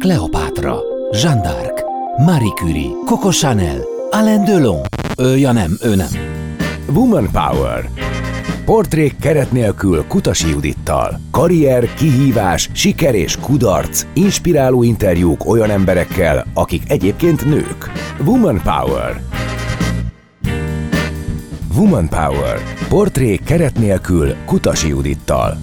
Kleopátra, Jeanne d'Arc, Marie Curie, Coco Chanel, Alain Delon. Ő, ja nem, ő nem. Woman Power. Portrék keret nélkül Kutasi Judittal. Karrier, kihívás, siker és kudarc. Inspiráló interjúk olyan emberekkel, akik egyébként nők. Woman Power. Woman Power. Portrék keret nélkül Kutasi Judittal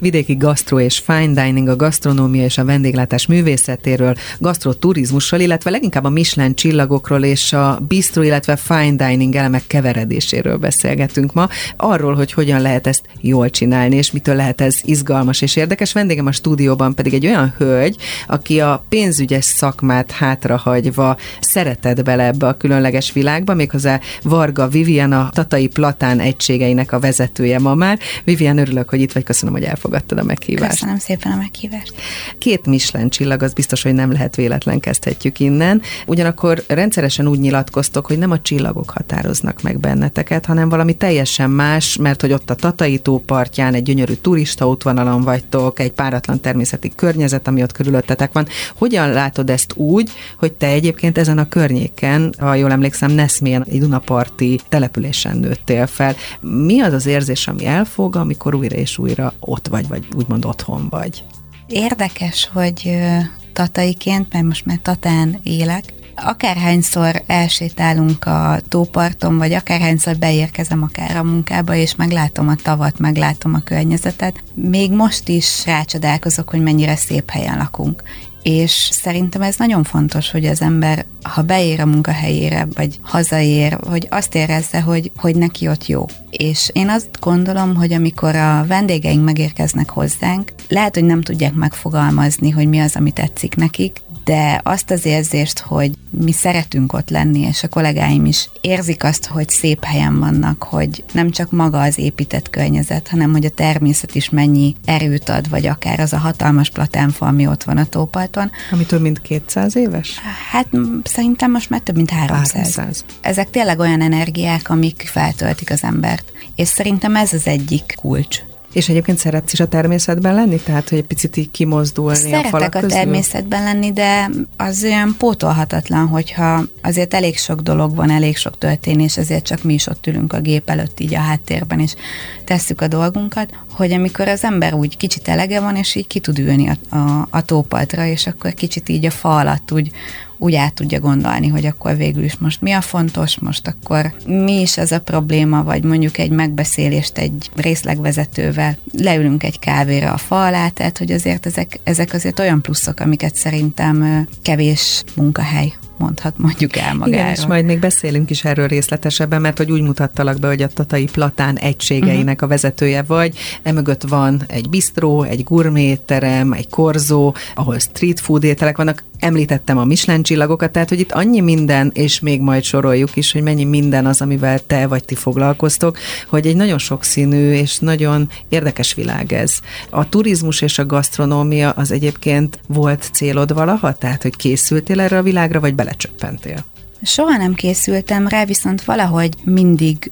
vidéki gasztro és fine dining, a gasztronómia és a vendéglátás művészetéről, gasztroturizmussal, illetve leginkább a Michelin csillagokról és a bistro, illetve fine dining elemek keveredéséről beszélgetünk ma, arról, hogy hogyan lehet ezt jól csinálni, és mitől lehet ez izgalmas és érdekes. Vendégem a stúdióban pedig egy olyan hölgy, aki a pénzügyes szakmát hátrahagyva szeretett bele ebbe a különleges világba, méghozzá Varga Vivian, a Tatai Platán egységeinek a vezetője ma már. Vivian, örülök, hogy itt vagy, köszönöm, hogy elfogadtad elfogadtad a meghívást. Köszönöm szépen a meghívást. Két Michelin csillag, az biztos, hogy nem lehet véletlen kezdhetjük innen. Ugyanakkor rendszeresen úgy nyilatkoztok, hogy nem a csillagok határoznak meg benneteket, hanem valami teljesen más, mert hogy ott a Tatai tó partján egy gyönyörű turista útvonalon vagytok, egy páratlan természeti környezet, ami ott körülöttetek van. Hogyan látod ezt úgy, hogy te egyébként ezen a környéken, ha jól emlékszem, Neszmén, egy Dunaparti településen nőttél fel. Mi az az érzés, ami elfog, amikor újra és újra ott vagy? Vagy, vagy úgymond otthon vagy. Érdekes, hogy tataiként, mert most már tatán élek, akárhányszor elsétálunk a tóparton, vagy akárhányszor beérkezem akár a munkába, és meglátom a tavat, meglátom a környezetet, még most is rácsodálkozok, hogy mennyire szép helyen lakunk és szerintem ez nagyon fontos, hogy az ember, ha beér a munkahelyére, vagy hazaér, hogy azt érezze, hogy, hogy neki ott jó. És én azt gondolom, hogy amikor a vendégeink megérkeznek hozzánk, lehet, hogy nem tudják megfogalmazni, hogy mi az, ami tetszik nekik, de azt az érzést, hogy mi szeretünk ott lenni, és a kollégáim is érzik azt, hogy szép helyen vannak, hogy nem csak maga az épített környezet, hanem hogy a természet is mennyi erőt ad, vagy akár az a hatalmas platánfa, ami ott van a tóparton. Ami több mint 200 éves? Hát szerintem most már több mint 300. 300. Ezek tényleg olyan energiák, amik feltöltik az embert. És szerintem ez az egyik kulcs és egyébként szeretsz is a természetben lenni? Tehát, hogy egy picit így kimozdulni Szeretek a falak a közül? természetben lenni, de az olyan pótolhatatlan, hogyha azért elég sok dolog van, elég sok történés, ezért csak mi is ott ülünk a gép előtt így a háttérben, és tesszük a dolgunkat, hogy amikor az ember úgy kicsit elege van, és így ki tud ülni a, a, a tópadra, és akkor kicsit így a fa alatt úgy, úgy át tudja gondolni, hogy akkor végül is most mi a fontos, most akkor mi is ez a probléma, vagy mondjuk egy megbeszélést egy részlegvezetővel, leülünk egy kávéra a fa alá, tehát hogy azért ezek, ezek azért olyan pluszok, amiket szerintem kevés munkahely mondhat mondjuk el magáról. Igen, és majd még beszélünk is erről részletesebben, mert hogy úgy mutattalak be, hogy a Tatai Platán egységeinek uh-huh. a vezetője vagy. Emögött van egy bistró, egy gurméterem, egy korzó, ahol street food ételek vannak. Említettem a Michelin csillagokat, tehát hogy itt annyi minden, és még majd soroljuk is, hogy mennyi minden az, amivel te vagy ti foglalkoztok, hogy egy nagyon sokszínű és nagyon érdekes világ ez. A turizmus és a gasztronómia az egyébként volt célod valaha? Tehát, hogy készültél erre a világra, vagy belecsöppentél? Soha nem készültem rá, viszont valahogy mindig,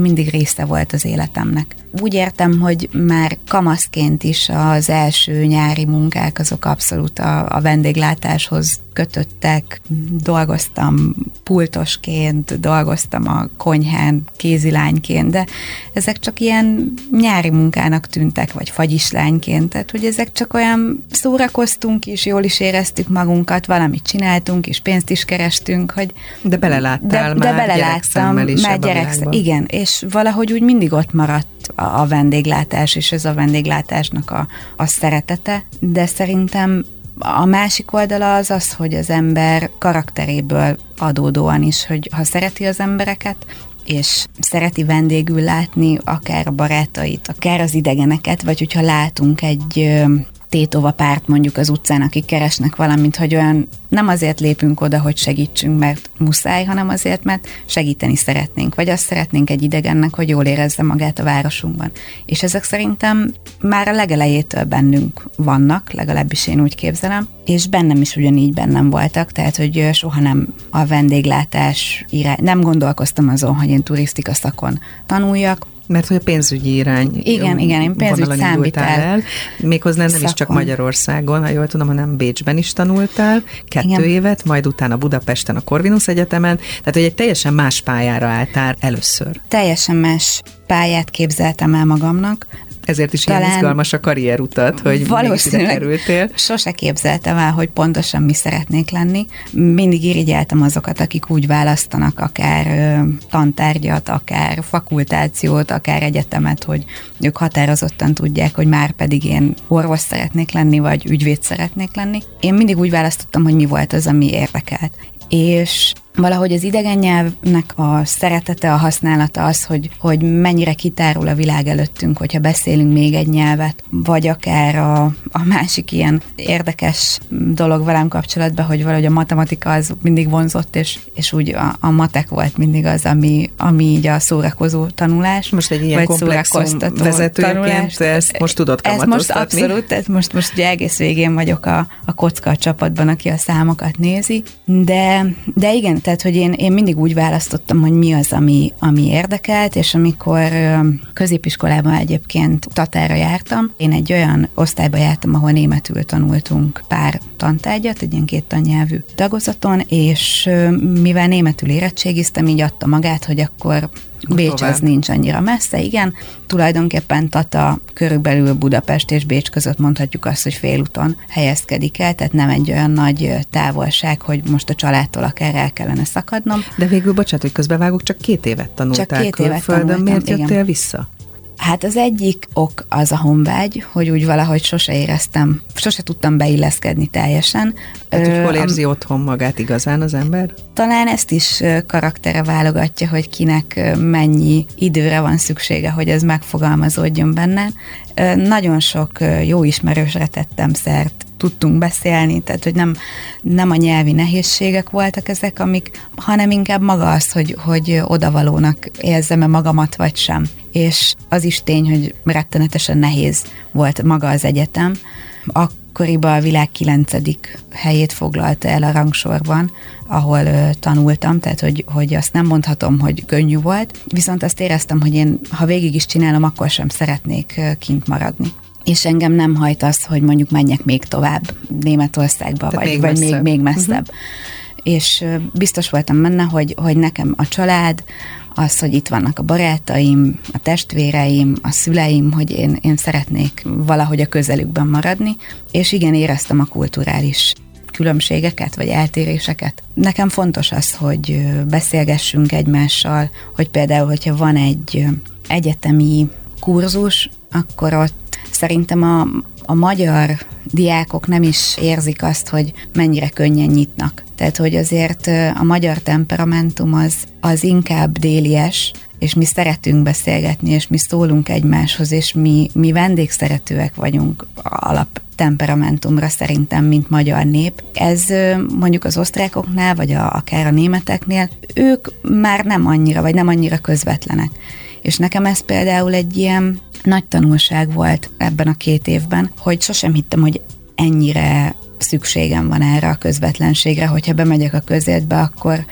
mindig része volt az életemnek. Úgy értem, hogy már kamaszként is az első nyári munkák azok abszolút a, a vendéglátáshoz kötöttek. Dolgoztam pultosként, dolgoztam a konyhán kézilányként, de ezek csak ilyen nyári munkának tűntek, vagy fagyislányként, tehát hogy ezek csak olyan szórakoztunk is, jól is éreztük magunkat, valamit csináltunk, és pénzt is kerestünk, hogy... De beleláttál de, már de beleláttam, is már gyerek, igen, és valahogy úgy mindig ott maradt a, vendéglátás, és ez a vendéglátásnak a, a szeretete, de szerintem a másik oldala az az, hogy az ember karakteréből adódóan is, hogy ha szereti az embereket, és szereti vendégül látni akár barátait, akár az idegeneket, vagy hogyha látunk egy tétova párt mondjuk az utcán, akik keresnek valamit, hogy olyan nem azért lépünk oda, hogy segítsünk, mert muszáj, hanem azért, mert segíteni szeretnénk, vagy azt szeretnénk egy idegennek, hogy jól érezze magát a városunkban. És ezek szerintem már a legelejétől bennünk vannak, legalábbis én úgy képzelem, és bennem is ugyanígy bennem voltak, tehát hogy soha nem a vendéglátás irány, nem gondolkoztam azon, hogy én turisztika szakon tanuljak, Mert hogy a pénzügyi irány. Igen, igen, én pénzügyi számvitel. El, méghozzá nem is csak Magyarországon, ha jól tudom, hanem Bécsben is tanultál, kettő igen. évet, majd utána Budapesten a Corvinus Egyetemen, tehát hogy egy teljesen más pályára álltál először. Teljesen más pályát képzeltem el magamnak, ezért is Talán ilyen izgalmas a karrierutat, hogy valószínűleg kerültél. Sose képzeltem el, hogy pontosan mi szeretnék lenni. Mindig irigyeltem azokat, akik úgy választanak akár tantárgyat, akár fakultációt, akár egyetemet, hogy ők határozottan tudják, hogy már pedig én orvos szeretnék lenni, vagy ügyvéd szeretnék lenni. Én mindig úgy választottam, hogy mi volt az, ami érdekelt. És valahogy az idegen nyelvnek a szeretete, a használata az, hogy, hogy mennyire kitárul a világ előttünk, hogyha beszélünk még egy nyelvet, vagy akár a, a másik ilyen érdekes dolog velem kapcsolatban, hogy valahogy a matematika az mindig vonzott, és, és úgy a, a matek volt mindig az, ami, ami így a szórakozó tanulás. Most egy ilyen komplexum vezetőként ezt most tudod Ez most abszolút, ez most, most ugye egész végén vagyok a, a kocka a csapatban, aki a számokat nézi, de, de igen, tehát, hogy én, én mindig úgy választottam, hogy mi az, ami, ami érdekelt, és amikor középiskolában egyébként Tatára jártam, én egy olyan osztályba jártam, ahol németül tanultunk pár tantárgyat, egy ilyen két tannyelvű tagozaton, és mivel németül érettségiztem, így adta magát, hogy akkor Bécs az nincs annyira messze, igen. Tulajdonképpen Tata körülbelül Budapest és Bécs között mondhatjuk azt, hogy félúton helyezkedik el, tehát nem egy olyan nagy távolság, hogy most a családtól akár el kellene szakadnom. De végül, bocsánat, hogy közbevágok, csak két évet tanultál csak két évet tanultam, miért jöttél igen. vissza? Hát az egyik ok az a honvágy, hogy úgy valahogy sose éreztem, sose tudtam beilleszkedni teljesen. Hát, hogy hol érzi otthon magát igazán az ember? Talán ezt is karaktere válogatja, hogy kinek mennyi időre van szüksége, hogy ez megfogalmazódjon benne. Nagyon sok jó ismerősre tettem szert, tudtunk beszélni, tehát hogy nem, nem a nyelvi nehézségek voltak ezek, amik, hanem inkább maga az, hogy, hogy odavalónak érzem-e magamat, vagy sem. És az is tény, hogy rettenetesen nehéz volt maga az egyetem. Akkoriban a világ kilencedik helyét foglalta el a rangsorban, ahol ö, tanultam, tehát hogy, hogy azt nem mondhatom, hogy könnyű volt, viszont azt éreztem, hogy én, ha végig is csinálom, akkor sem szeretnék kint maradni és engem nem hajt az, hogy mondjuk menjek még tovább Németországba, Tehát vagy, még, vagy még, még messzebb. Uh-huh. És biztos voltam benne, hogy, hogy nekem a család, az, hogy itt vannak a barátaim, a testvéreim, a szüleim, hogy én, én szeretnék valahogy a közelükben maradni, és igen, éreztem a kulturális különbségeket, vagy eltéréseket. Nekem fontos az, hogy beszélgessünk egymással, hogy például, hogyha van egy egyetemi kurzus, akkor ott Szerintem a, a magyar diákok nem is érzik azt, hogy mennyire könnyen nyitnak. Tehát, hogy azért a magyar temperamentum az, az inkább délies, és mi szeretünk beszélgetni, és mi szólunk egymáshoz, és mi, mi vendégszeretőek vagyunk alap temperamentumra szerintem, mint magyar nép. Ez mondjuk az osztrákoknál, vagy a, akár a németeknél, ők már nem annyira, vagy nem annyira közvetlenek. És nekem ez például egy ilyen nagy tanulság volt ebben a két évben, hogy sosem hittem, hogy ennyire szükségem van erre a közvetlenségre, hogyha bemegyek a közétbe, akkor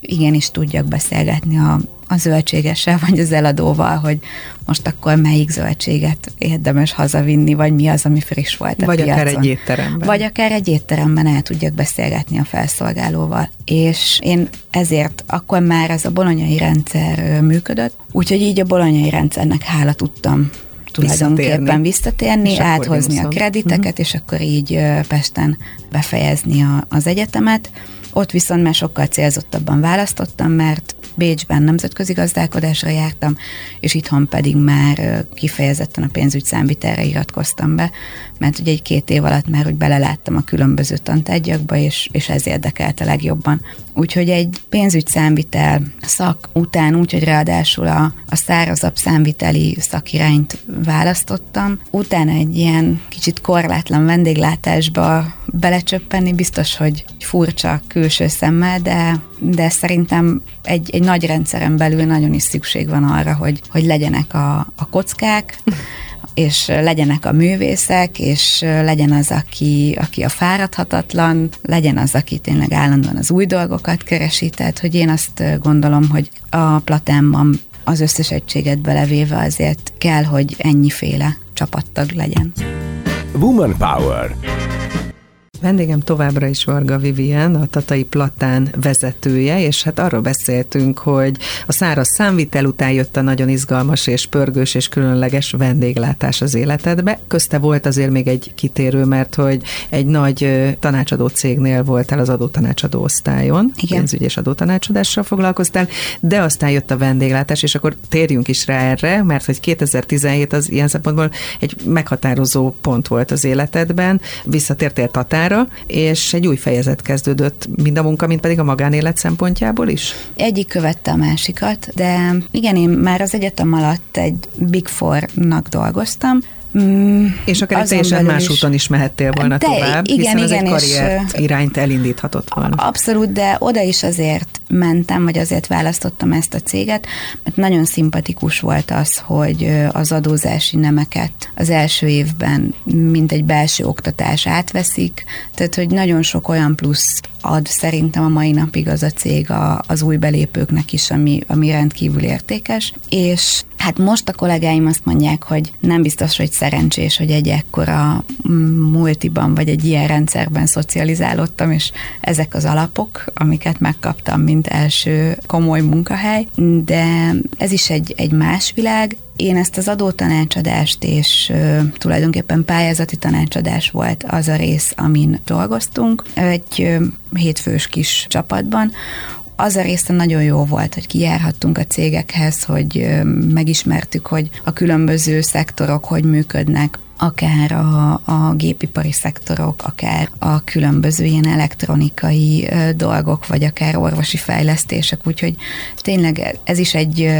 igenis tudjak beszélgetni a, a zöldségessel, vagy az eladóval, hogy most akkor melyik zöldséget érdemes hazavinni, vagy mi az, ami friss volt a Vagy piacon. akár egy étteremben. Vagy akár egy étteremben el tudjak beszélgetni a felszolgálóval. És én ezért akkor már ez a bolonyai rendszer működött, úgyhogy így a bolonyai rendszernek hála tudtam tulajdonképpen visszatérni, visszatérni áthozni a krediteket, uh-huh. és akkor így Pesten befejezni a, az egyetemet. Ott viszont már sokkal célzottabban választottam, mert Bécsben nemzetközi gazdálkodásra jártam, és itthon pedig már kifejezetten a pénzügy számvitelre iratkoztam be, mert ugye egy két év alatt már úgy beleláttam a különböző tantárgyakba, és, és ez érdekelte legjobban. Úgyhogy egy pénzügy számvitel szak után, úgyhogy ráadásul a, a szárazabb számviteli szakirányt választottam. Utána egy ilyen kicsit korlátlan vendéglátásba belecsöppenni, biztos, hogy furcsa külső szemmel, de, de szerintem egy, egy nagy rendszeren belül nagyon is szükség van arra, hogy, hogy legyenek a, a kockák, és legyenek a művészek, és legyen az, aki, aki a fáradhatatlan, legyen az, aki tényleg állandóan az új dolgokat keresi, tehát hogy én azt gondolom, hogy a Platánban az összes egységet belevéve azért kell, hogy ennyiféle csapattag legyen. Woman Power Vendégem továbbra is Varga Vivien, a Tatai Platán vezetője, és hát arról beszéltünk, hogy a száraz számvitel után jött a nagyon izgalmas és pörgős és különleges vendéglátás az életedbe. Közte volt azért még egy kitérő, mert hogy egy nagy tanácsadó cégnél voltál az adótanácsadó osztályon, Igen. pénzügy és adótanácsadással foglalkoztál, de aztán jött a vendéglátás, és akkor térjünk is rá erre, mert hogy 2017 az ilyen szempontból egy meghatározó pont volt az életedben, visszatértél Tatár munkára, és egy új fejezet kezdődött, mind a munka, mind pedig a magánélet szempontjából is? Egyik követte a másikat, de igen, én már az egyetem alatt egy Big Four-nak dolgoztam, Mm, és akár teljesen más is. úton is mehettél volna de, tovább, igen, hiszen igen, ez egy karriert és, irányt elindíthatott volna. Abszolút, de oda is azért mentem, vagy azért választottam ezt a céget, mert nagyon szimpatikus volt az, hogy az adózási nemeket az első évben mint egy belső oktatás átveszik, tehát hogy nagyon sok olyan plusz ad szerintem a mai napig az a cég a, az új belépőknek is, ami, ami rendkívül értékes, és Hát most a kollégáim azt mondják, hogy nem biztos, hogy szerencsés, hogy egy ekkora multiban vagy egy ilyen rendszerben szocializálódtam, és ezek az alapok, amiket megkaptam, mint első komoly munkahely, de ez is egy, egy más világ, én ezt az adótanácsadást és ö, tulajdonképpen pályázati tanácsadás volt az a rész, amin dolgoztunk, egy ö, hétfős kis csapatban, az a része nagyon jó volt, hogy kijárhattunk a cégekhez, hogy megismertük, hogy a különböző szektorok hogy működnek, akár a, a gépipari szektorok, akár a különböző ilyen elektronikai dolgok, vagy akár orvosi fejlesztések, úgyhogy tényleg ez is egy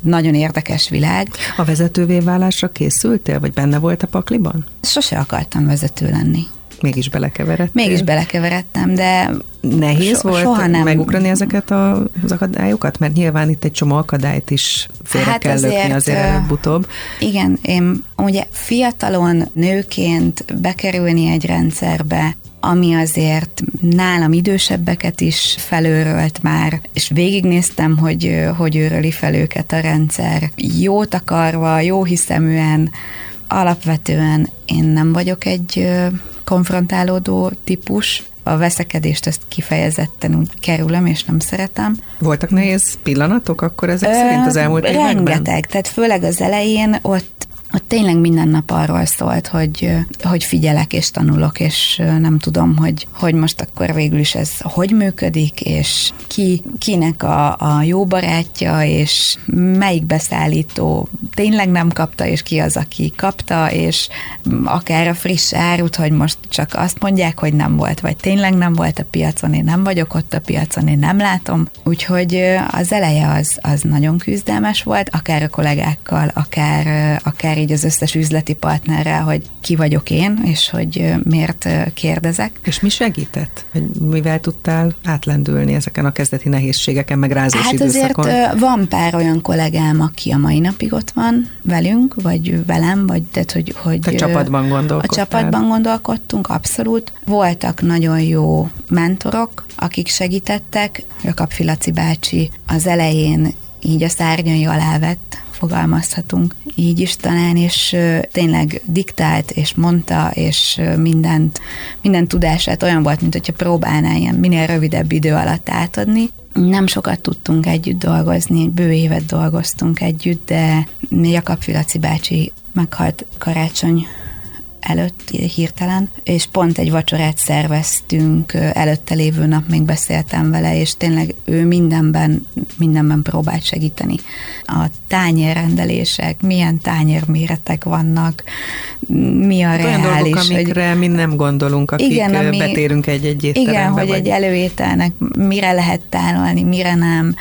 nagyon érdekes világ. A vezetővé válásra készültél, vagy benne volt a pakliban? Sose akartam vezető lenni. Mégis belekeveredtem. Mégis belekeveredtem, de Nehéz so, volt soha nem. megugrani ezeket a, az akadályokat? Mert nyilván itt egy csomó akadályt is félre hát kell azért, lökni azért előbb-utóbb. Igen, én ugye fiatalon nőként bekerülni egy rendszerbe, ami azért nálam idősebbeket is felőrölt már, és végignéztem, hogy hogy őröli fel őket a rendszer. Jót akarva, jó hiszeműen, alapvetően én nem vagyok egy konfrontálódó típus, a veszekedést ezt kifejezetten úgy kerülöm, és nem szeretem. Voltak nehéz pillanatok akkor ezek Ö, szerint az elmúlt rengeteg, években? Rengeteg, tehát főleg az elején ott ott tényleg minden nap arról szólt, hogy, hogy figyelek és tanulok, és nem tudom, hogy, hogy most akkor végül is ez hogy működik, és ki, kinek a, a jó barátja, és melyik beszállító tényleg nem kapta, és ki az, aki kapta, és akár a friss árut, hogy most csak azt mondják, hogy nem volt, vagy tényleg nem volt a piacon, én nem vagyok ott a piacon, én nem látom. Úgyhogy az eleje az, az nagyon küzdelmes volt, akár a kollégákkal, akár, akár így az összes üzleti partnerrel, hogy ki vagyok én, és hogy miért kérdezek. És mi segített? Hogy mivel tudtál átlendülni ezeken a kezdeti nehézségeken, meg rázós hát időszakon? azért van pár olyan kollégám, aki a mai napig ott van velünk, vagy velem, vagy tehát, hogy... hogy a csapatban gondolkodtál. A csapatban gondolkodtunk, abszolút. Voltak nagyon jó mentorok, akik segítettek. Jakab Filaci bácsi az elején így a szárnyai alá vett fogalmazhatunk így is talán, és tényleg diktált, és mondta, és mindent, minden tudását olyan volt, mint hogyha próbálná ilyen minél rövidebb idő alatt átadni. Nem sokat tudtunk együtt dolgozni, bő évet dolgoztunk együtt, de Jakab Filaci bácsi meghalt karácsony előtt hirtelen, és pont egy vacsorát szerveztünk, előtte lévő nap még beszéltem vele, és tényleg ő mindenben, mindenben próbált segíteni. A tányérrendelések, milyen tányérméretek vannak, mi a hát reális. Olyan dolgok, amikre hogy, mi nem gondolunk, akik igen, ami, betérünk egy-egy étterembe. Igen, hogy vagy... egy előételnek mire lehet tálolni, mire nem,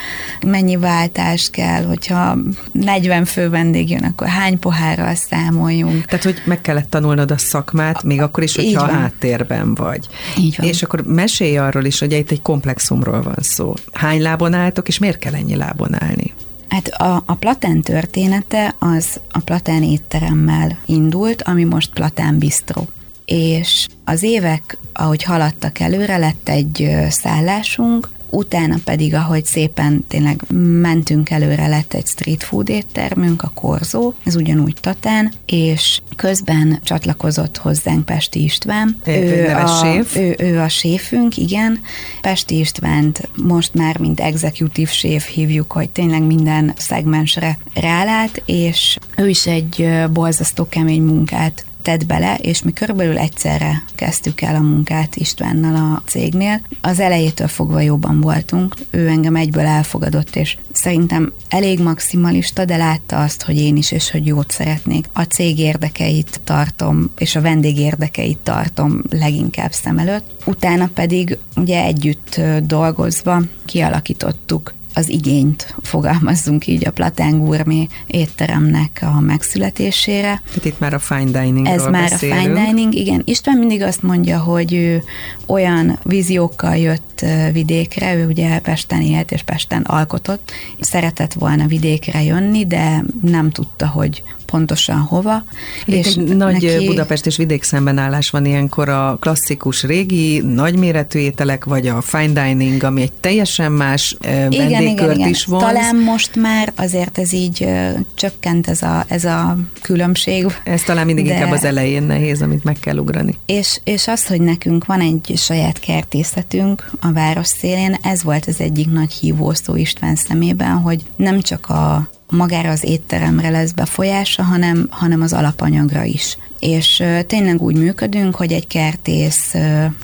mennyi váltás kell, hogyha 40 fő vendég jön, akkor hány pohárral számoljunk. Tehát, hogy meg kellett tanulnod a szakmát, még akkor is, hogyha a háttérben vagy. Így van. És akkor mesélj arról is, hogy itt egy komplexumról van szó. Hány lábon álltok, és miért kell ennyi lábon állni? Hát a, a Platán története az a Platán étteremmel indult, ami most Platán Bistro. És az évek, ahogy haladtak előre, lett egy szállásunk, utána pedig, ahogy szépen tényleg mentünk előre, lett egy street food éttermünk, a Korzó, ez ugyanúgy Tatán, és közben csatlakozott hozzánk Pesti István. Ő, a, séf. Ő, ő a séfünk, igen. Pesti Istvánt most már mint executive séf hívjuk, hogy tényleg minden szegmensre rálát, és ő is egy borzasztó kemény munkát tett bele, és mi körülbelül egyszerre kezdtük el a munkát Istvánnal a cégnél. Az elejétől fogva jobban voltunk, ő engem egyből elfogadott, és szerintem elég maximalista, de látta azt, hogy én is, és hogy jót szeretnék. A cég érdekeit tartom, és a vendég érdekeit tartom leginkább szem előtt. Utána pedig ugye együtt dolgozva kialakítottuk az igényt, fogalmazzunk így a Platán Gourmet étteremnek a megszületésére. Tehát itt már a fine dining Ez már beszélünk. a fine dining, igen. István mindig azt mondja, hogy ő olyan víziókkal jött vidékre, ő ugye Pesten élt és Pesten alkotott, szeretett volna vidékre jönni, de nem tudta, hogy pontosan hova. Itt és egy nagy neki... Budapest és vidék szembenállás van ilyenkor a klasszikus régi, nagyméretű ételek, vagy a fine dining, ami egy teljesen más igen, vendégkört igen, is vonz. Talán most már azért ez így csökkent ez a, ez a különbség. Ez talán mindig de... inkább az elején nehéz, amit meg kell ugrani. És, és az, hogy nekünk van egy saját kertészetünk a város szélén, ez volt az egyik nagy hívószó István szemében, hogy nem csak a magára az étteremre lesz befolyása, hanem, hanem az alapanyagra is. És tényleg úgy működünk, hogy egy kertész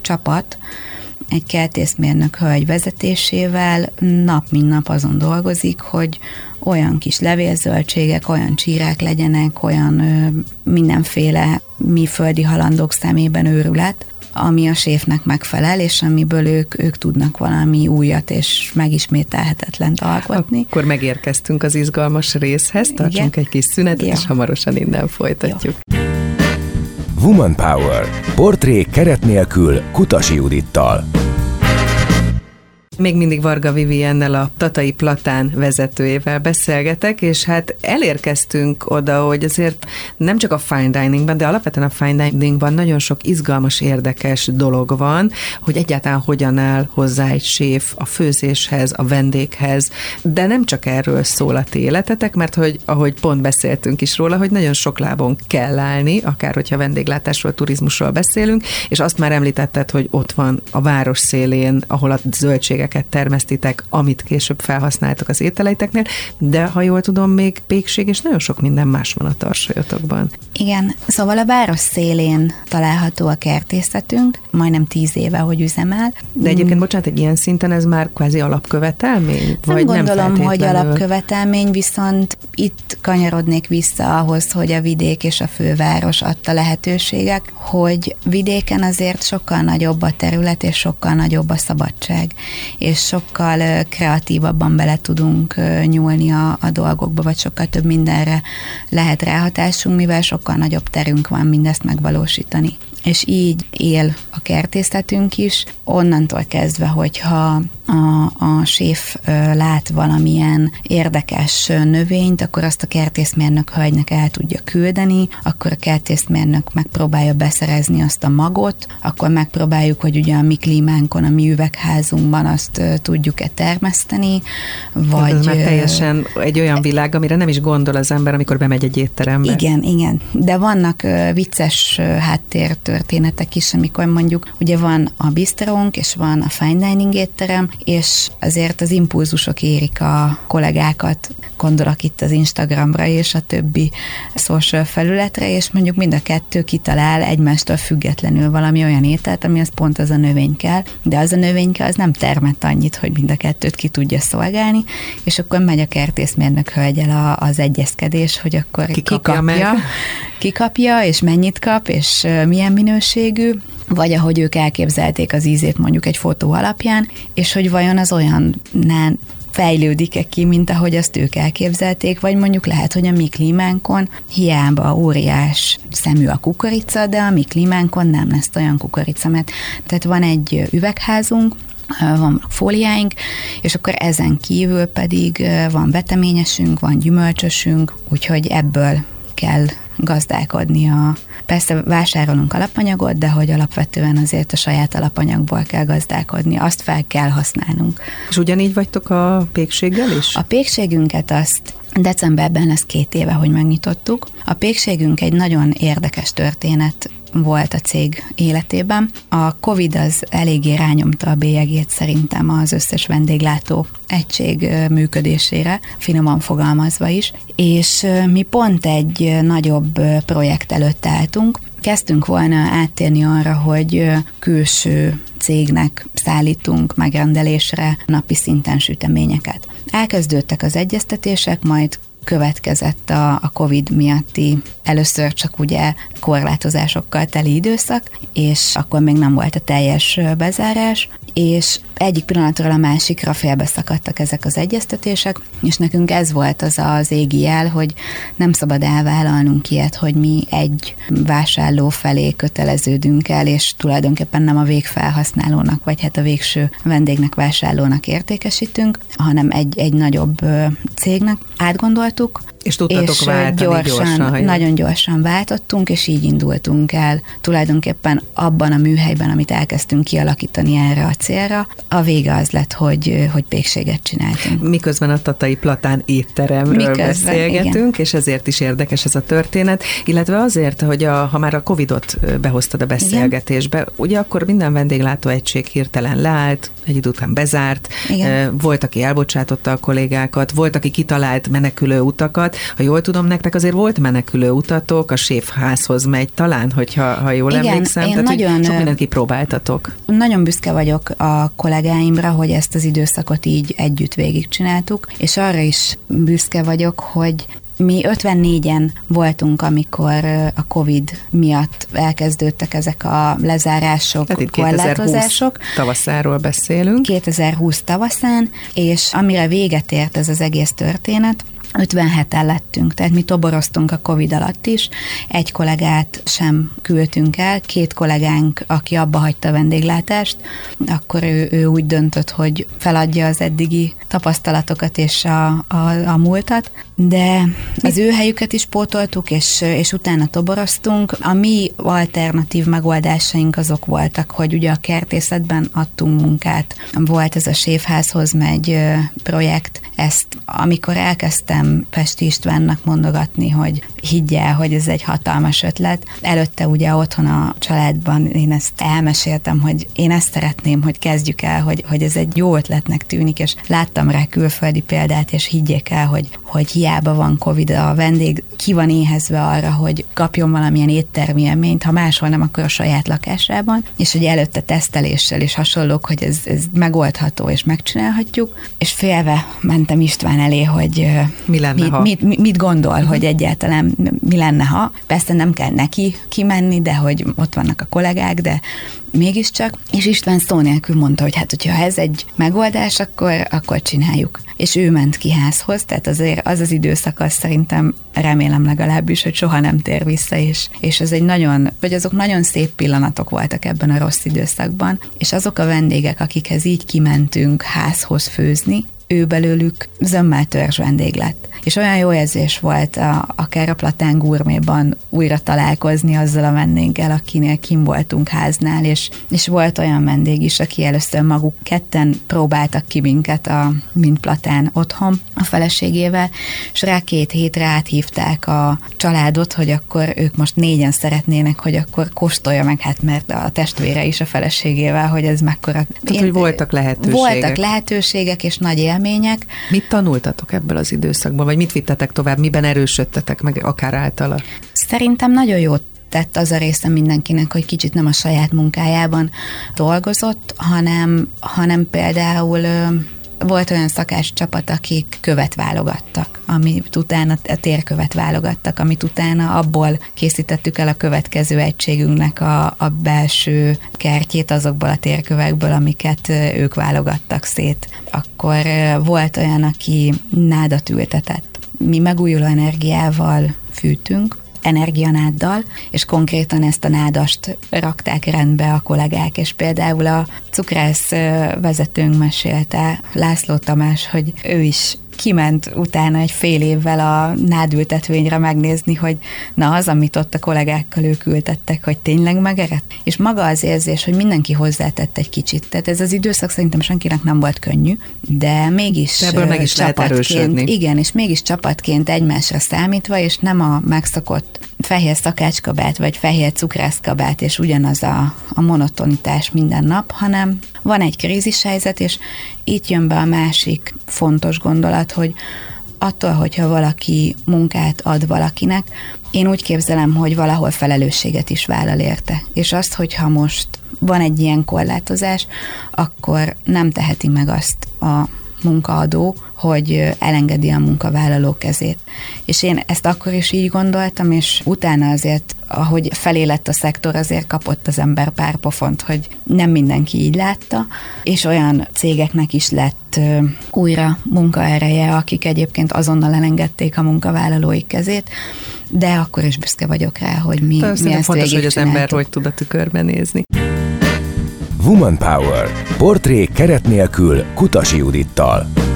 csapat, egy kertészmérnök hölgy vezetésével nap mint nap azon dolgozik, hogy olyan kis levélzöldségek, olyan csírák legyenek, olyan ö, mindenféle mi földi halandók szemében őrület, ami a séfnek megfelel, és amiből ők, ők tudnak valami újat és megismételhetetlent alkotni. Akkor megérkeztünk az izgalmas részhez, tartsunk Igen. egy kis szünetet, Jó. és hamarosan innen folytatjuk. Jó. Woman Power. Portrék keret nélkül Kutasi Judittal. Még mindig Varga Viviennel a Tatai Platán vezetőjével beszélgetek, és hát elérkeztünk oda, hogy azért nem csak a fine diningban, de alapvetően a fine diningban nagyon sok izgalmas, érdekes dolog van, hogy egyáltalán hogyan áll hozzá egy séf a főzéshez, a vendéghez, de nem csak erről szól a ti életetek, mert hogy ahogy pont beszéltünk is róla, hogy nagyon sok lábon kell állni, akár hogyha vendéglátásról, turizmusról beszélünk, és azt már említetted, hogy ott van a város szélén, ahol a zöldségek zöldségeket termesztitek, amit később felhasználtok az ételeiteknél, de ha jól tudom, még pékség és nagyon sok minden más van a tarsajotokban. Igen, szóval a város szélén található a kertészetünk, majdnem tíz éve, hogy üzemel. De egyébként, bocsánat, egy ilyen szinten ez már kvázi alapkövetelmény? Nem vagy gondolom, nem hogy alapkövetelmény, viszont itt kanyarodnék vissza ahhoz, hogy a vidék és a főváros adta lehetőségek, hogy vidéken azért sokkal nagyobb a terület, és sokkal nagyobb a szabadság és sokkal kreatívabban bele tudunk nyúlni a, a dolgokba, vagy sokkal több mindenre lehet ráhatásunk, mivel sokkal nagyobb terünk van mindezt megvalósítani. És így él a kertészetünk is, onnantól kezdve, hogyha a, a séf lát valamilyen érdekes növényt, akkor azt a kertészmérnök hölgynek el tudja küldeni, akkor a kertészmérnök megpróbálja beszerezni azt a magot, akkor megpróbáljuk, hogy ugye a mi klímánkon, a mi üvegházunkban azt tudjuk-e termeszteni, vagy... Ez már teljesen egy olyan világ, amire nem is gondol az ember, amikor bemegy egy étterembe. Igen, igen, de vannak vicces háttértörténetek is, amikor mondjuk ugye van a bistrónk, és van a fine dining étterem, és azért az impulzusok érik a kollégákat, gondolok itt az Instagramra és a többi social felületre, és mondjuk mind a kettő kitalál egymástól függetlenül valami olyan ételt, ami az pont az a növény kell, de az a növényke az nem termet annyit, hogy mind a kettőt ki tudja szolgálni, és akkor megy a kertészmérnök hölgyel az egyezkedés, hogy akkor ki kapja, meg. ki kapja, és mennyit kap, és milyen minőségű, vagy ahogy ők elképzelték az ízét mondjuk egy fotó alapján, és hogy vajon az olyan fejlődik-e ki, mint ahogy azt ők elképzelték, vagy mondjuk lehet, hogy a mi klímánkon hiába óriás szemű a kukorica, de a mi klímánkon nem lesz olyan kukorica, mert tehát van egy üvegházunk, van fóliáink, és akkor ezen kívül pedig van veteményesünk, van gyümölcsösünk, úgyhogy ebből kell gazdálkodni a Persze vásárolunk alapanyagot, de hogy alapvetően azért a saját alapanyagból kell gazdálkodni, azt fel kell használnunk. És ugyanígy vagytok a pékséggel is? A pékségünket azt decemberben lesz két éve, hogy megnyitottuk. A pékségünk egy nagyon érdekes történet volt a cég életében. A Covid az eléggé rányomta a bélyegét szerintem az összes vendéglátó egység működésére, finoman fogalmazva is, és mi pont egy nagyobb projekt előtt álltunk, kezdtünk volna áttérni arra, hogy külső cégnek szállítunk megrendelésre napi szinten süteményeket. Elkezdődtek az egyeztetések, majd következett a, a COVID miatti először csak ugye korlátozásokkal teli időszak, és akkor még nem volt a teljes bezárás, és egyik pillanatról a másikra félbeszakadtak ezek az egyeztetések, és nekünk ez volt az az égi jel, hogy nem szabad elvállalnunk ilyet, hogy mi egy vásárló felé köteleződünk el, és tulajdonképpen nem a végfelhasználónak, vagy hát a végső vendégnek, vásárlónak értékesítünk, hanem egy, egy nagyobb cégnek. Átgondoltuk, és tudtatok és váltani gyorsan, gyorsan nagyon gyorsan váltottunk, és így indultunk el tulajdonképpen abban a műhelyben, amit elkezdtünk kialakítani erre a célra. A vége az lett, hogy, hogy pékséget csináltunk. Miközben a Tatai Platán étteremről Miközben, beszélgetünk, igen. és ezért is érdekes ez a történet, illetve azért, hogy a, ha már a Covidot behoztad a beszélgetésbe, igen. ugye akkor minden vendéglátó egység hirtelen leállt, egy idő után bezárt, igen. volt, aki elbocsátotta a kollégákat, volt, aki kitalált menekülő utakat, ha jól tudom, nektek azért volt menekülő utatok, a séfházhoz megy talán, hogyha ha jól Igen, emlékszem. Én Tehát, nagyon, sok mindent kipróbáltatok. Nagyon büszke vagyok a kollégáimra, hogy ezt az időszakot így együtt végigcsináltuk, és arra is büszke vagyok, hogy mi 54-en voltunk, amikor a Covid miatt elkezdődtek ezek a lezárások, Tehát itt korlátozások. tavaszáról beszélünk. 2020 tavaszán, és amire véget ért ez az egész történet, 57-en lettünk, tehát mi toboroztunk a Covid alatt is, egy kollégát sem küldtünk el, két kollégánk, aki abba hagyta a vendéglátást, akkor ő, ő úgy döntött, hogy feladja az eddigi tapasztalatokat és a, a, a múltat, de az ő helyüket is pótoltuk, és, és utána toboroztunk. A mi alternatív megoldásaink azok voltak, hogy ugye a kertészetben adtunk munkát. Volt ez a séfházhoz megy projekt, ezt amikor elkezdtem Pesti Istvánnak mondogatni, hogy higgye hogy ez egy hatalmas ötlet. Előtte ugye otthon a családban én ezt elmeséltem, hogy én ezt szeretném, hogy kezdjük el, hogy, hogy ez egy jó ötletnek tűnik, és láttam rá külföldi példát, és higgyék el, hogy, hogy hiába van Covid, a vendég ki van éhezve arra, hogy kapjon valamilyen éttermi élményt, ha máshol nem, akkor a saját lakásában, és hogy előtte teszteléssel és hasonlók, hogy ez, ez megoldható és megcsinálhatjuk, és félve mentem István elé, hogy mi lenne, mit, ha? Mit, mit, mit gondol, uh-huh. hogy egyáltalán mi lenne, ha. Persze nem kell neki kimenni, de hogy ott vannak a kollégák, de mégiscsak. És István szó nélkül mondta, hogy hát, hogyha ez egy megoldás, akkor, akkor csináljuk. És ő ment ki házhoz, tehát azért az az időszak az szerintem remélem legalábbis, hogy soha nem tér vissza, és, és ez egy nagyon, vagy azok nagyon szép pillanatok voltak ebben a rossz időszakban, és azok a vendégek, akikhez így kimentünk házhoz főzni, ő belőlük zömmel törzs vendég lett. És olyan jó érzés volt a, akár a Platán gurméban újra találkozni azzal a vendéggel, akinél kim voltunk háznál, és, és volt olyan vendég is, aki először maguk ketten próbáltak ki minket, a, mint Platán otthon a feleségével, és rá két hétre áthívták a családot, hogy akkor ők most négyen szeretnének, hogy akkor kóstolja meg, hát mert a testvére is a feleségével, hogy ez mekkora. Tehát, hogy voltak lehetőségek. Voltak lehetőségek és nagy élmények. Mit tanultatok ebből az időszakból, vagy mit vittetek tovább, miben erősödtetek meg akár általa? Szerintem nagyon jót tett az a része mindenkinek, hogy kicsit nem a saját munkájában dolgozott, hanem, hanem például volt olyan szakás csapat, akik követ válogattak, amit utána a térkövet válogattak, amit utána abból készítettük el a következő egységünknek a, a belső kertjét azokból a térkövekből, amiket ők válogattak szét. Akkor volt olyan, aki nádat ültetett. Mi megújuló energiával fűtünk, energianáddal, és konkrétan ezt a nádast rakták rendbe a kollégák, és például a cukrász vezetőnk mesélte, László Tamás, hogy ő is kiment utána egy fél évvel a nádültetvényre megnézni, hogy na az, amit ott a kollégákkal ők ültettek, hogy tényleg megerett. És maga az érzés, hogy mindenki hozzátett egy kicsit. Tehát ez az időszak szerintem senkinek nem volt könnyű, de mégis de ebből meg is lehet erősödni. Igen, és mégis csapatként egymásra számítva, és nem a megszokott fehér szakácskabát, vagy fehér cukrászkabát, és ugyanaz a, a monotonitás minden nap, hanem van egy krízishelyzet, és itt jön be a másik fontos gondolat, hogy attól, hogyha valaki munkát ad valakinek, én úgy képzelem, hogy valahol felelősséget is vállal érte. És azt, hogyha most van egy ilyen korlátozás, akkor nem teheti meg azt a munkaadó, hogy elengedi a munkavállaló kezét. És én ezt akkor is így gondoltam, és utána azért, ahogy felé lett a szektor, azért kapott az ember pár pofont, hogy nem mindenki így látta, és olyan cégeknek is lett újra munkaereje, akik egyébként azonnal elengedték a munkavállalói kezét, de akkor is büszke vagyok rá, hogy mi, mi ezt fontos, hogy az ember hogy tud a tükörben nézni. Woman Power. Portré keret nélkül Kutasi Judittal.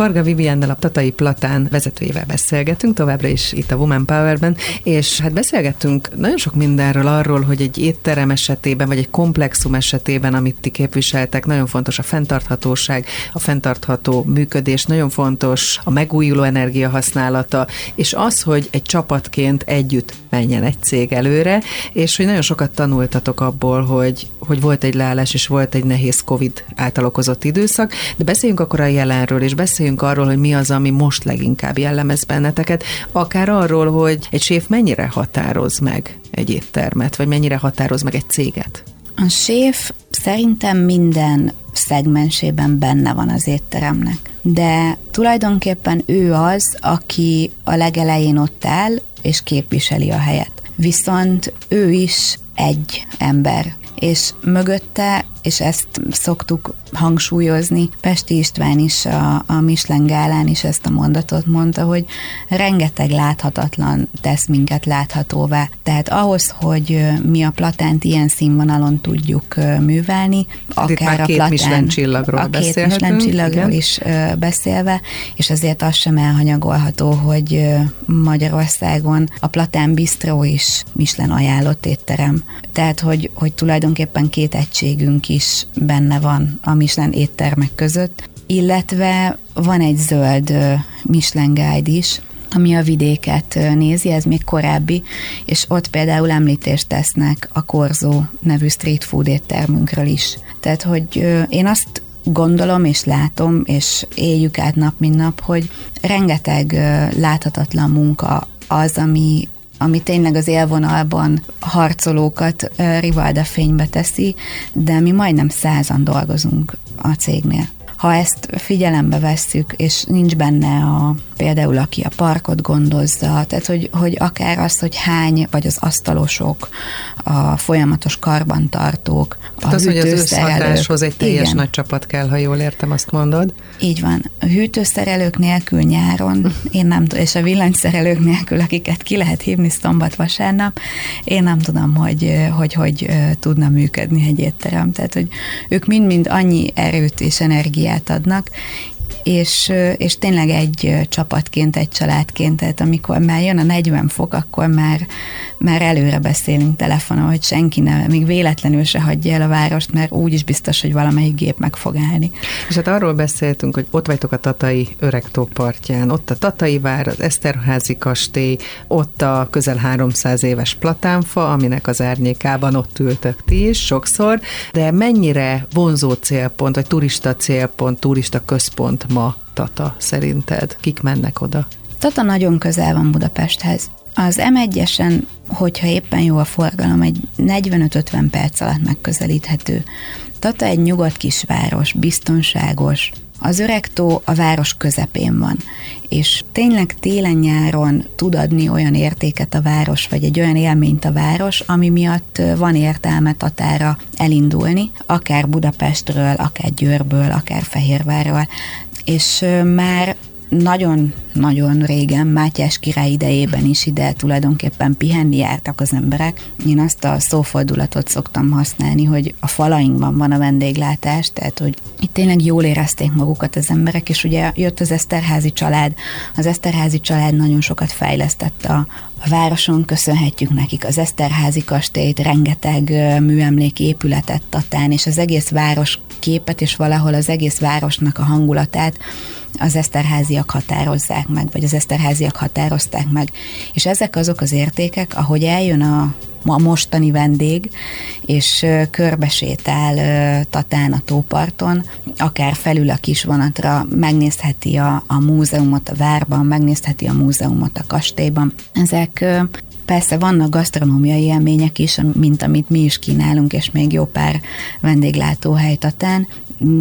Varga Viviannel a Tatai Platán vezetőjével beszélgetünk, továbbra is itt a Woman Power-ben, és hát beszélgettünk nagyon sok mindenről arról, hogy egy étterem esetében, vagy egy komplexum esetében, amit ti képviseltek, nagyon fontos a fenntarthatóság, a fenntartható működés, nagyon fontos a megújuló energia használata, és az, hogy egy csapatként együtt menjen egy cég előre, és hogy nagyon sokat tanultatok abból, hogy, hogy volt egy leállás, és volt egy nehéz COVID által okozott időszak, de beszéljünk akkor a jelenről, és beszéljünk beszéljünk arról, hogy mi az, ami most leginkább jellemez benneteket, akár arról, hogy egy séf mennyire határoz meg egy éttermet, vagy mennyire határoz meg egy céget. A séf szerintem minden szegmensében benne van az étteremnek. De tulajdonképpen ő az, aki a legelején ott áll, és képviseli a helyet. Viszont ő is egy ember, és mögötte, és ezt szoktuk hangsúlyozni, Pesti István is a, a Michelin gálán is ezt a mondatot mondta, hogy rengeteg láthatatlan tesz minket láthatóvá. Tehát ahhoz, hogy mi a platánt ilyen színvonalon tudjuk művelni, akár Itt már a két platán, Michelin csillagról a két Michelin csillagról is beszélve, és azért az sem elhanyagolható, hogy Magyarországon a Platán Bistro is Michelin ajánlott étterem. Tehát, hogy, hogy tulajdonképpen két egységünk is benne van a Michelin éttermek között, illetve van egy zöld Michelin Guide is, ami a vidéket nézi, ez még korábbi, és ott például említést tesznek a Korzó nevű street food éttermünkről is. Tehát, hogy én azt gondolom és látom, és éljük át nap, mint nap, hogy rengeteg láthatatlan munka az, ami ami tényleg az élvonalban harcolókat rivalda fénybe teszi, de mi majdnem százan dolgozunk a cégnél. Ha ezt figyelembe vesszük, és nincs benne a például aki a parkot gondozza, tehát hogy, hogy akár az, hogy hány, vagy az asztalosok, a folyamatos karbantartók, tehát a az, hogy az összhatáshoz egy teljes igen. nagy csapat kell, ha jól értem, azt mondod. Így van. A hűtőszerelők nélkül nyáron, én nem és a villanyszerelők nélkül, akiket ki lehet hívni szombat-vasárnap, én nem tudom, hogy hogy, hogy tudna működni egy étterem. Tehát, hogy ők mind-mind annyi erőt és energiát adnak, és, és tényleg egy csapatként, egy családként, tehát amikor már jön a 40 fok, akkor már, már előre beszélünk telefonon, hogy senki ne, még véletlenül se hagyja el a várost, mert úgy is biztos, hogy valamelyik gép meg fog állni. És hát arról beszéltünk, hogy ott vagytok a Tatai öregtó partján, ott a Tatai vár, az Eszterházi kastély, ott a közel 300 éves platánfa, aminek az árnyékában ott ültök ti is sokszor, de mennyire vonzó célpont, vagy turista célpont, turista központ ma Tata szerinted? Kik mennek oda? Tata nagyon közel van Budapesthez. Az M1-esen, hogyha éppen jó a forgalom, egy 45-50 perc alatt megközelíthető. Tata egy nyugodt kisváros, biztonságos, az öregtó a város közepén van, és tényleg télen-nyáron tud adni olyan értéket a város, vagy egy olyan élményt a város, ami miatt van értelme Tatára elindulni, akár Budapestről, akár Győrből, akár Fehérvárról. És már nagyon-nagyon régen, Mátyás király idejében is ide tulajdonképpen pihenni jártak az emberek. Én azt a szófordulatot szoktam használni, hogy a falainkban van a vendéglátás, tehát hogy itt tényleg jól érezték magukat az emberek, és ugye jött az Eszterházi család. Az Eszterházi család nagyon sokat fejlesztett a, a városon köszönhetjük nekik az Eszterházi kastélyt, rengeteg műemléki épületet Tatán, és az egész város képet, és valahol az egész városnak a hangulatát az eszterháziak határozzák meg, vagy az eszterháziak határozták meg. És ezek azok az értékek, ahogy eljön a a mostani vendég, és körbesétál Tatán a tóparton, akár felül a kis vonatra, megnézheti a, a múzeumot a várban, megnézheti a múzeumot a kastélyban. Ezek Persze vannak gasztronómiai élmények is, mint amit mi is kínálunk, és még jó pár vendéglátóhely Tatán,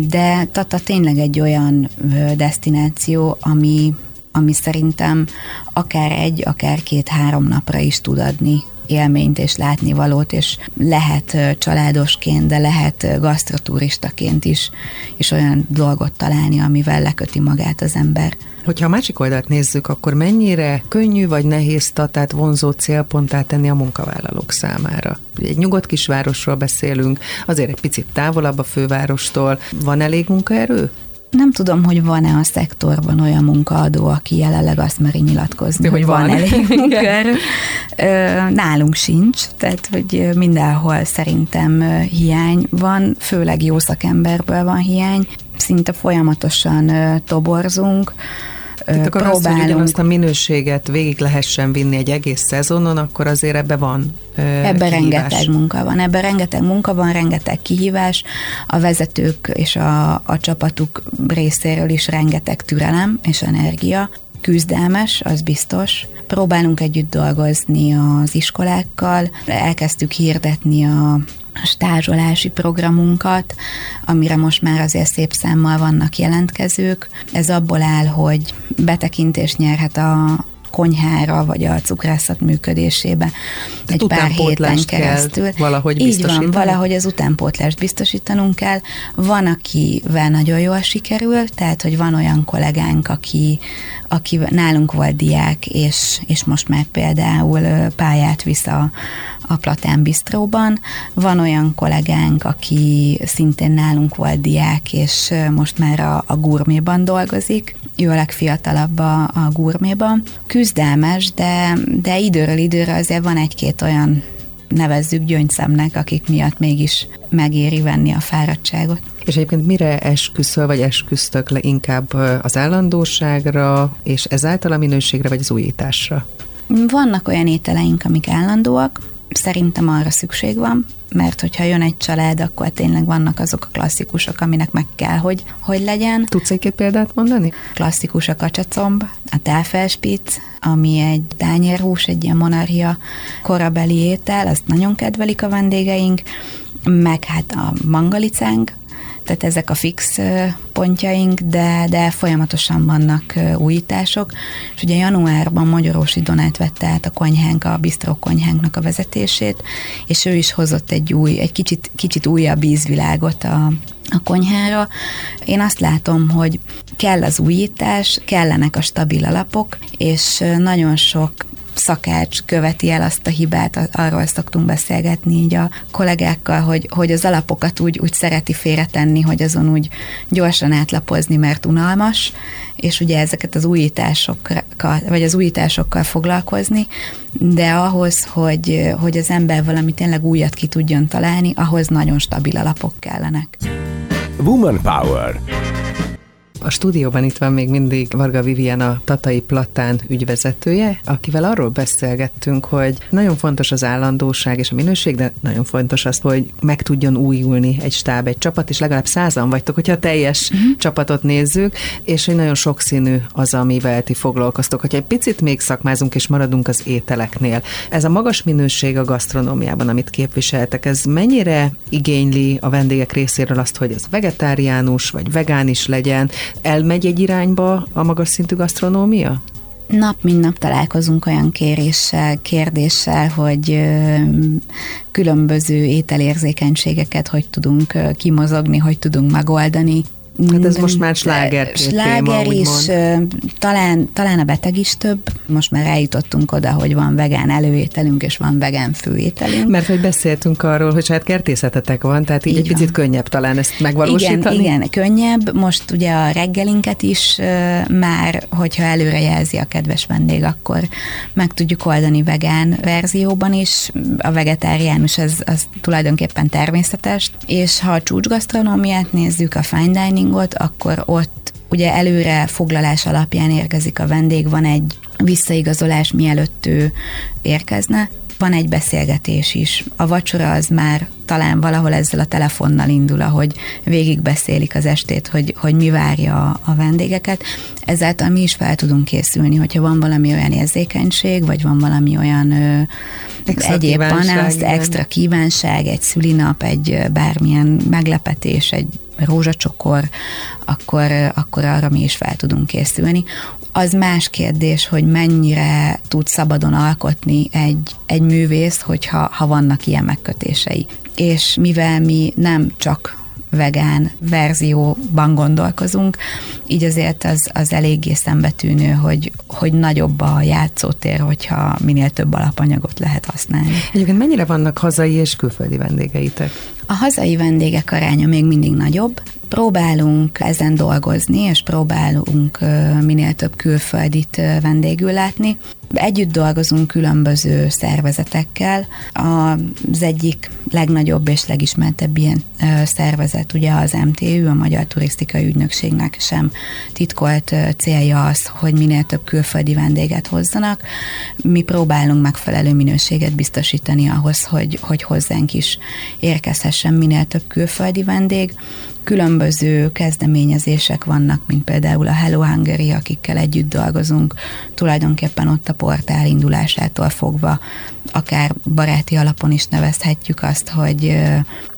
de Tata tényleg egy olyan destináció, ami, ami szerintem akár egy, akár két-három napra is tud adni élményt és látnivalót, és lehet családosként, de lehet gasztroturistaként is, és olyan dolgot találni, amivel leköti magát az ember. Hogyha a másik oldalt nézzük, akkor mennyire könnyű vagy nehéz tatát vonzó célponttá tenni a munkavállalók számára? Egy nyugodt kisvárosról beszélünk, azért egy picit távolabb a fővárostól. Van elég munkaerő? Nem tudom, hogy van-e a szektorban olyan munkaadó, aki jelenleg azt meri nyilatkozni, De hogy van, van elég munkaerő. Nálunk sincs, tehát hogy mindenhol szerintem hiány van, főleg jó szakemberből van hiány. Szinte folyamatosan toborzunk, tehát akkor próbálunk. Azt, hogy a minőséget végig lehessen vinni egy egész szezonon, akkor azért ebbe van Ebben rengeteg munka van, ebben rengeteg munka van, rengeteg kihívás, a vezetők és a, a csapatuk részéről is rengeteg türelem és energia, küzdelmes, az biztos. Próbálunk együtt dolgozni az iskolákkal, elkezdtük hirdetni a stázsolási programunkat, amire most már azért szép számmal vannak jelentkezők. Ez abból áll, hogy betekintést nyerhet a, konyhára, vagy a cukrászat működésébe Tehát egy pár héten keresztül. valahogy Így van, valahogy az utánpótlást biztosítanunk kell. Van, akivel nagyon jól sikerül, tehát, hogy van olyan kollégánk, aki, aki nálunk volt diák, és, és most már például pályát visz a, a Platán Bistróban. Van olyan kollégánk, aki szintén nálunk volt diák, és most már a, a gurméban dolgozik. Ő a legfiatalabb a, a gurméban. Küzdelmes, de, de időről időre azért van egy-két olyan nevezzük gyöngyszemnek, akik miatt mégis megéri venni a fáradtságot. És egyébként mire esküszöl, vagy esküsztök le inkább az állandóságra, és ezáltal a minőségre, vagy az újításra? Vannak olyan ételeink, amik állandóak, Szerintem arra szükség van, mert hogyha jön egy család, akkor tényleg vannak azok a klasszikusok, aminek meg kell, hogy, hogy legyen. Tudsz egy-két példát mondani? Klasszikus a kacsacomb, a táfelspitz, ami egy tányérhús, egy ilyen monarchia korabeli étel, azt nagyon kedvelik a vendégeink, meg hát a mangalicánk, tehát ezek a fix pontjaink, de, de folyamatosan vannak újítások, és ugye januárban Magyarósi Donát vette át a konyhánk, a bistró konyhánknak a vezetését, és ő is hozott egy új, egy kicsit, kicsit újabb ízvilágot a, a konyhára. Én azt látom, hogy kell az újítás, kellenek a stabil alapok, és nagyon sok szakács követi el azt a hibát, arról szoktunk beszélgetni így a kollégákkal, hogy, hogy az alapokat úgy, úgy szereti félretenni, hogy azon úgy gyorsan átlapozni, mert unalmas, és ugye ezeket az újításokkal, vagy az újításokkal foglalkozni, de ahhoz, hogy, hogy az ember valami tényleg újat ki tudjon találni, ahhoz nagyon stabil alapok kellenek. Woman Power a stúdióban itt van még mindig Varga Vivian, a Tatai Platán ügyvezetője, akivel arról beszélgettünk, hogy nagyon fontos az állandóság és a minőség, de nagyon fontos az, hogy meg tudjon újulni egy stáb, egy csapat, és legalább százan vagytok, hogyha a teljes uh-huh. csapatot nézzük, és hogy nagyon sokszínű az, amivel ti foglalkoztok. Hogyha egy picit még szakmázunk és maradunk az ételeknél, ez a magas minőség a gasztronómiában, amit képviseltek, ez mennyire igényli a vendégek részéről azt, hogy ez vegetáriánus vagy vegán is legyen, elmegy egy irányba a magas szintű gasztronómia? Nap mint nap találkozunk olyan kéréssel, kérdéssel, hogy különböző ételérzékenységeket hogy tudunk kimozogni, hogy tudunk megoldani. Hát ez most már sláger Sláger téma, is, talán, talán a beteg is több. Most már eljutottunk oda, hogy van vegán előételünk, és van vegán főételünk. Mert hogy beszéltünk arról, hogy saját kertészetetek van, tehát így, így egy van. picit könnyebb talán ezt megvalósítani. Igen, igen, könnyebb. Most ugye a reggelinket is már, hogyha előrejelzi a kedves vendég, akkor meg tudjuk oldani vegán verzióban is. A vegetáriánus az, az tulajdonképpen természetes, és ha a csúcsgasztronómiát nézzük, a fine diningot, akkor ott ugye előre foglalás alapján érkezik a vendég, van egy visszaigazolás, mielőtt ő érkezne, van egy beszélgetés is. A vacsora az már talán valahol ezzel a telefonnal indul, ahogy végigbeszélik az estét, hogy, hogy mi várja a, a vendégeket. Ezáltal mi is fel tudunk készülni, hogyha van valami olyan érzékenység, vagy van valami olyan ö, extra egyéb panasz, extra kívánság, egy szülinap, egy bármilyen meglepetés, egy rózsacsokor, akkor, akkor arra mi is fel tudunk készülni. Az más kérdés, hogy mennyire tud szabadon alkotni egy, egy művész, hogyha ha vannak ilyen megkötései. És mivel mi nem csak vegán verzióban gondolkozunk, így azért az, az eléggé szembetűnő, hogy, hogy nagyobb a játszótér, hogyha minél több alapanyagot lehet használni. Egyébként mennyire vannak hazai és külföldi vendégeitek? A hazai vendégek aránya még mindig nagyobb, Próbálunk ezen dolgozni, és próbálunk minél több külföldit vendégül látni. Együtt dolgozunk különböző szervezetekkel. Az egyik legnagyobb és legismertebb ilyen szervezet ugye az MTÜ, a Magyar Turisztikai Ügynökségnek sem titkolt célja az, hogy minél több külföldi vendéget hozzanak. Mi próbálunk megfelelő minőséget biztosítani ahhoz, hogy, hogy hozzánk is érkezhessen minél több külföldi vendég különböző kezdeményezések vannak, mint például a Hello Hungary, akikkel együtt dolgozunk, tulajdonképpen ott a portál indulásától fogva akár baráti alapon is nevezhetjük azt, hogy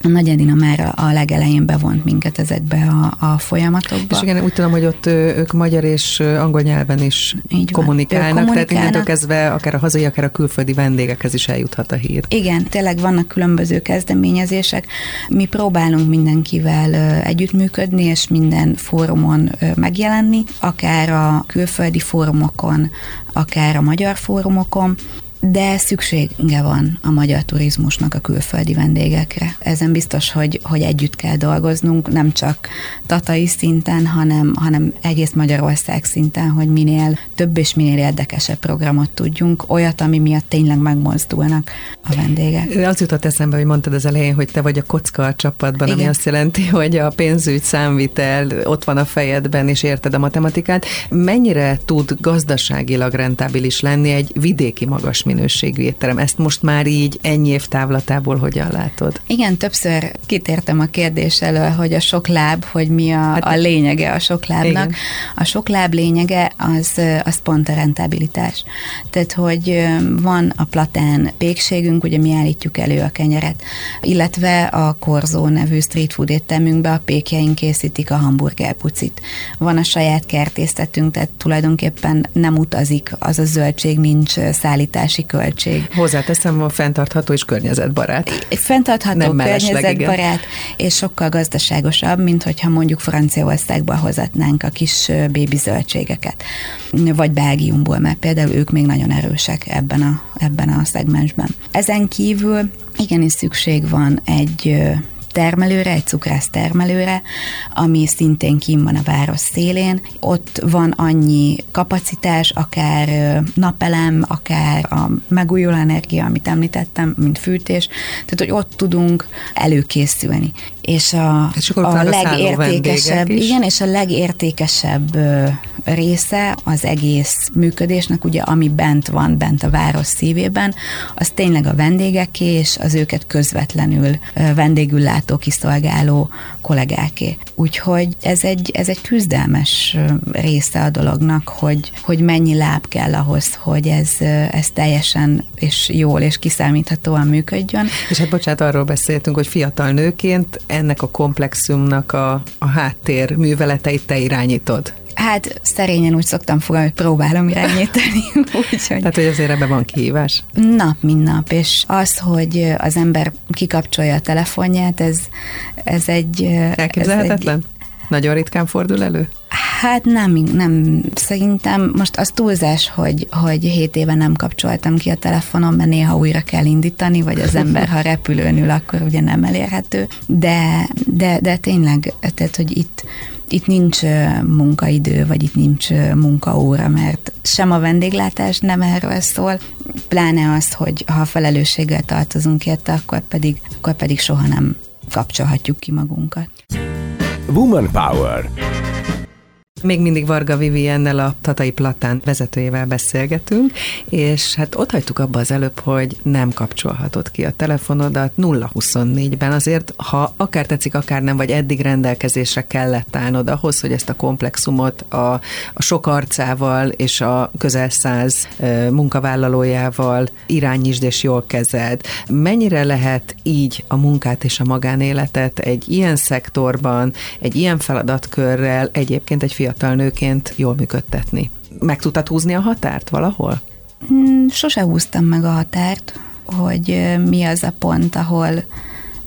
Nagy Edina már a legelején bevont minket ezekbe a, a folyamatokba. És igen, úgy tudom, hogy ott ők magyar és angol nyelven is Így kommunikálnak, kommunikálnak, tehát innentől kezdve akár a hazai, akár a külföldi vendégekhez is eljuthat a hír. Igen, tényleg vannak különböző kezdeményezések. Mi próbálunk mindenkivel együttműködni, és minden fórumon megjelenni, akár a külföldi fórumokon, akár a magyar fórumokon, de szüksége van a magyar turizmusnak a külföldi vendégekre. Ezen biztos, hogy, hogy együtt kell dolgoznunk, nem csak tatai szinten, hanem, hanem egész Magyarország szinten, hogy minél több és minél érdekesebb programot tudjunk, olyat, ami miatt tényleg megmozdulnak a vendégek. Az jutott eszembe, hogy mondtad az elején, hogy te vagy a kocka a csapatban, Igen. ami azt jelenti, hogy a pénzügy, számvitel ott van a fejedben, és érted a matematikát. Mennyire tud gazdaságilag rentábilis lenni egy vidéki magas minőségű étterem. Ezt most már így ennyi év távlatából hogyan látod? Igen, többször kitértem a kérdés elől, hogy a sok láb, hogy mi a, hát, a lényege a sok lábnak. Igen. A sok láb lényege az, az pont a rentabilitás. Tehát, hogy van a platán pékségünk, ugye mi állítjuk elő a kenyeret, illetve a Korzó nevű street food éttermünkbe a pékjeink készítik a hamburger pucit. Van a saját kertésztetünk, tehát tulajdonképpen nem utazik, az a zöldség nincs szállítási óriási költség. Hozzáteszem, a fenntartható és környezetbarát. Fenntartható, Nem környezetbarát, és sokkal gazdaságosabb, mint hogyha mondjuk Franciaországba hozatnánk a kis bébi zöldségeket, vagy Belgiumból, mert például ők még nagyon erősek ebben a, ebben a szegmensben. Ezen kívül igenis szükség van egy termelőre, egy cukrász termelőre, ami szintén kim van a város szélén. Ott van annyi kapacitás, akár napelem, akár a megújuló energia, amit említettem, mint fűtés, tehát hogy ott tudunk előkészülni. És a, és a legértékesebb, igen, és a legértékesebb része az egész működésnek, ugye ami bent van, bent a város szívében, az tényleg a vendégeké, és az őket közvetlenül vendégül látó, kiszolgáló kollégáké. Úgyhogy ez egy, ez egy küzdelmes része a dolognak, hogy, hogy mennyi láb kell ahhoz, hogy ez, ez teljesen és jól és kiszámíthatóan működjön. És hát bocsánat, arról beszéltünk, hogy fiatal nőként ennek a komplexumnak a, a háttér műveleteit te irányítod. Hát szerényen úgy szoktam fogalni, hogy próbálom irányítani. Úgyhogy... Tehát, hogy azért ebben van kihívás? Nap, mint nap, és az, hogy az ember kikapcsolja a telefonját, ez, ez egy... Elképzelhetetlen? Ez egy, Nagyon ritkán fordul elő? Hát nem, nem. Szerintem most az túlzás, hogy, hogy 7 éve nem kapcsoltam ki a telefonom, mert néha újra kell indítani, vagy az ember, ha repülőn ül, akkor ugye nem elérhető. De, de, de tényleg, tehát, hogy itt, itt nincs munkaidő, vagy itt nincs munkaóra, mert sem a vendéglátás nem erről szól, pláne az, hogy ha felelősséggel tartozunk érte, akkor pedig, akkor pedig soha nem kapcsolhatjuk ki magunkat. Woman Power még mindig Varga Viviennel a Tatai Platán vezetőjével beszélgetünk, és hát ott hagytuk abba az előbb, hogy nem kapcsolhatod ki a telefonodat 0-24-ben, azért ha akár tetszik, akár nem, vagy eddig rendelkezésre kellett állnod ahhoz, hogy ezt a komplexumot a, a sok arcával és a közel száz munkavállalójával irányítsd és jól kezeld. Mennyire lehet így a munkát és a magánéletet egy ilyen szektorban, egy ilyen feladatkörrel egyébként egy fiatal fiatal nőként jól működtetni. Meg tudtad húzni a határt valahol? Hmm, sose húztam meg a határt, hogy mi az a pont, ahol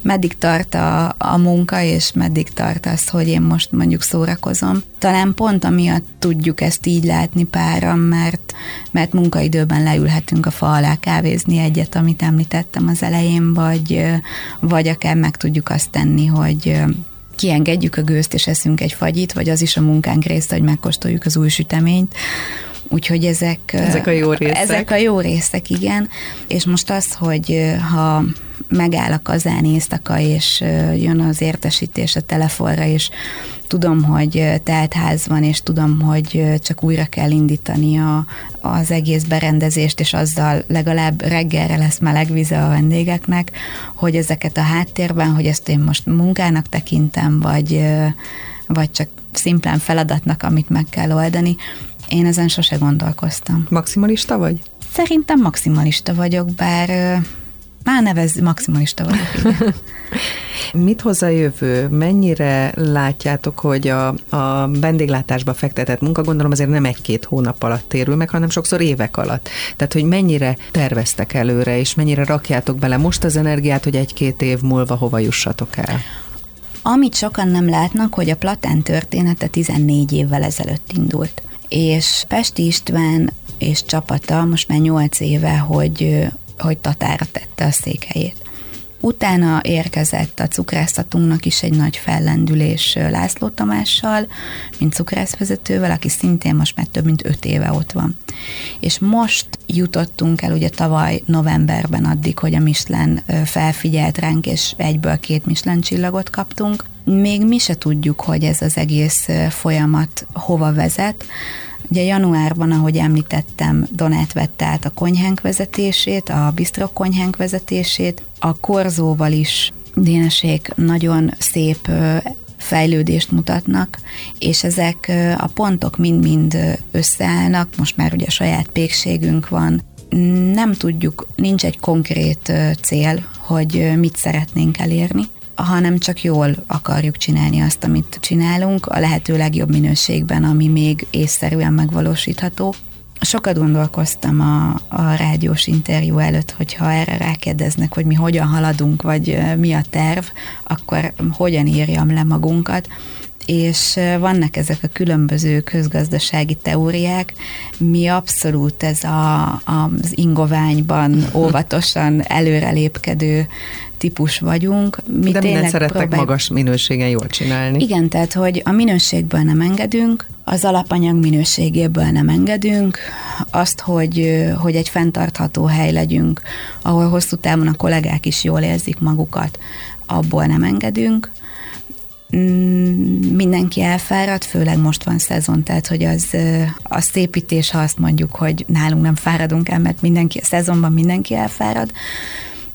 meddig tart a, a munka, és meddig tart az, hogy én most mondjuk szórakozom. Talán pont amiatt tudjuk ezt így látni páram, mert, mert munkaidőben leülhetünk a fa alá kávézni egyet, amit említettem az elején, vagy, vagy akár meg tudjuk azt tenni, hogy kiengedjük a gőzt és eszünk egy fagyit, vagy az is a munkánk része, hogy megkóstoljuk az új süteményt. Úgyhogy ezek, ezek a jó részek. Ezek a jó részek, igen. És most az, hogy ha megáll a kazán éjszaka, és jön az értesítés a telefonra, és tudom, hogy teltház van, és tudom, hogy csak újra kell indítani a, az egész berendezést, és azzal legalább reggelre lesz meleg vize a vendégeknek, hogy ezeket a háttérben, hogy ezt én most munkának tekintem, vagy, vagy csak szimplán feladatnak, amit meg kell oldani, én ezen sose gondolkoztam. Maximalista vagy? Szerintem maximalista vagyok, bár már nevez maximalista vagyok. Mit hoz a jövő? Mennyire látjátok, hogy a, a vendéglátásba fektetett munka, gondolom azért nem egy-két hónap alatt térül meg, hanem sokszor évek alatt. Tehát, hogy mennyire terveztek előre, és mennyire rakjátok bele most az energiát, hogy egy-két év múlva hova jussatok el? Amit sokan nem látnak, hogy a Platán története 14 évvel ezelőtt indult. És Pesti István és csapata most már 8 éve, hogy hogy Tatára tette a székhelyét. Utána érkezett a cukrászatunknak is egy nagy fellendülés László Tamással, mint cukrászvezetővel, aki szintén most már több mint öt éve ott van. És most jutottunk el ugye tavaly novemberben addig, hogy a Michelin felfigyelt ránk, és egyből két Michelin csillagot kaptunk. Még mi se tudjuk, hogy ez az egész folyamat hova vezet, Ugye januárban, ahogy említettem, Donát vette át a konyhánk vezetését, a bistro konyhánk vezetését. A korzóval is Dénesék nagyon szép fejlődést mutatnak, és ezek a pontok mind-mind összeállnak, most már ugye saját pékségünk van, nem tudjuk, nincs egy konkrét cél, hogy mit szeretnénk elérni, hanem csak jól akarjuk csinálni azt, amit csinálunk, a lehető legjobb minőségben, ami még észszerűen megvalósítható. Sokat gondolkoztam a, a rádiós interjú előtt, hogyha erre rákérdeznek, hogy mi hogyan haladunk, vagy mi a terv, akkor hogyan írjam le magunkat és vannak ezek a különböző közgazdasági teóriák. Mi abszolút ez a, az ingoványban óvatosan előrelépkedő típus vagyunk. Mi De mindent szerettek próbálj... magas minőségen jól csinálni. Igen, tehát, hogy a minőségből nem engedünk, az alapanyag minőségéből nem engedünk, azt, hogy, hogy egy fenntartható hely legyünk, ahol hosszú távon a kollégák is jól érzik magukat, abból nem engedünk, mindenki elfárad, főleg most van szezon, tehát hogy az a szépítés, ha azt mondjuk, hogy nálunk nem fáradunk el, mert mindenki, a szezonban mindenki elfárad,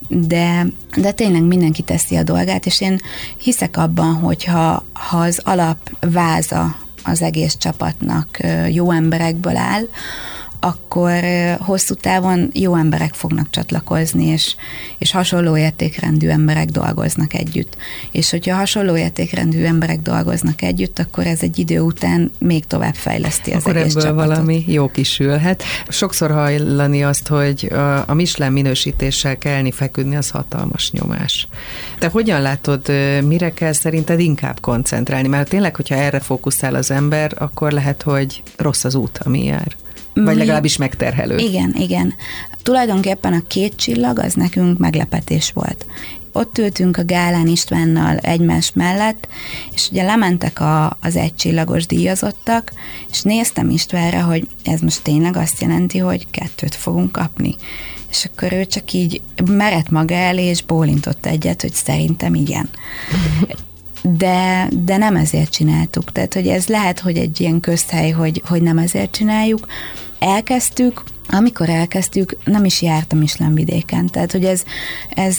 de, de tényleg mindenki teszi a dolgát, és én hiszek abban, hogyha ha az alap váza az egész csapatnak jó emberekből áll, akkor hosszú távon jó emberek fognak csatlakozni, és, és hasonló értékrendű emberek dolgoznak együtt. És hogyha hasonló értékrendű emberek dolgoznak együtt, akkor ez egy idő után még tovább fejleszti az akkor egész ebből csapatot. valami jó kisülhet. Sokszor hajlani azt, hogy a Michelin minősítéssel kelni, feküdni, az hatalmas nyomás. Te hogyan látod, mire kell szerinted inkább koncentrálni? Mert tényleg, hogyha erre fókuszál az ember, akkor lehet, hogy rossz az út, ami jár. Vagy legalábbis megterhelő. Igen, igen. Tulajdonképpen a két csillag az nekünk meglepetés volt. Ott ültünk a Gálán Istvánnal egymás mellett, és ugye lementek a, az egycsillagos díjazottak, és néztem Istvánra, hogy ez most tényleg azt jelenti, hogy kettőt fogunk kapni. És akkor ő csak így merett maga elé, és bólintott egyet, hogy szerintem igen. De, de nem ezért csináltuk. Tehát, hogy ez lehet, hogy egy ilyen közhely, hogy, hogy nem ezért csináljuk. Elkezdtük, amikor elkezdtük, nem is jártam Islemvidéken, tehát hogy ez, ez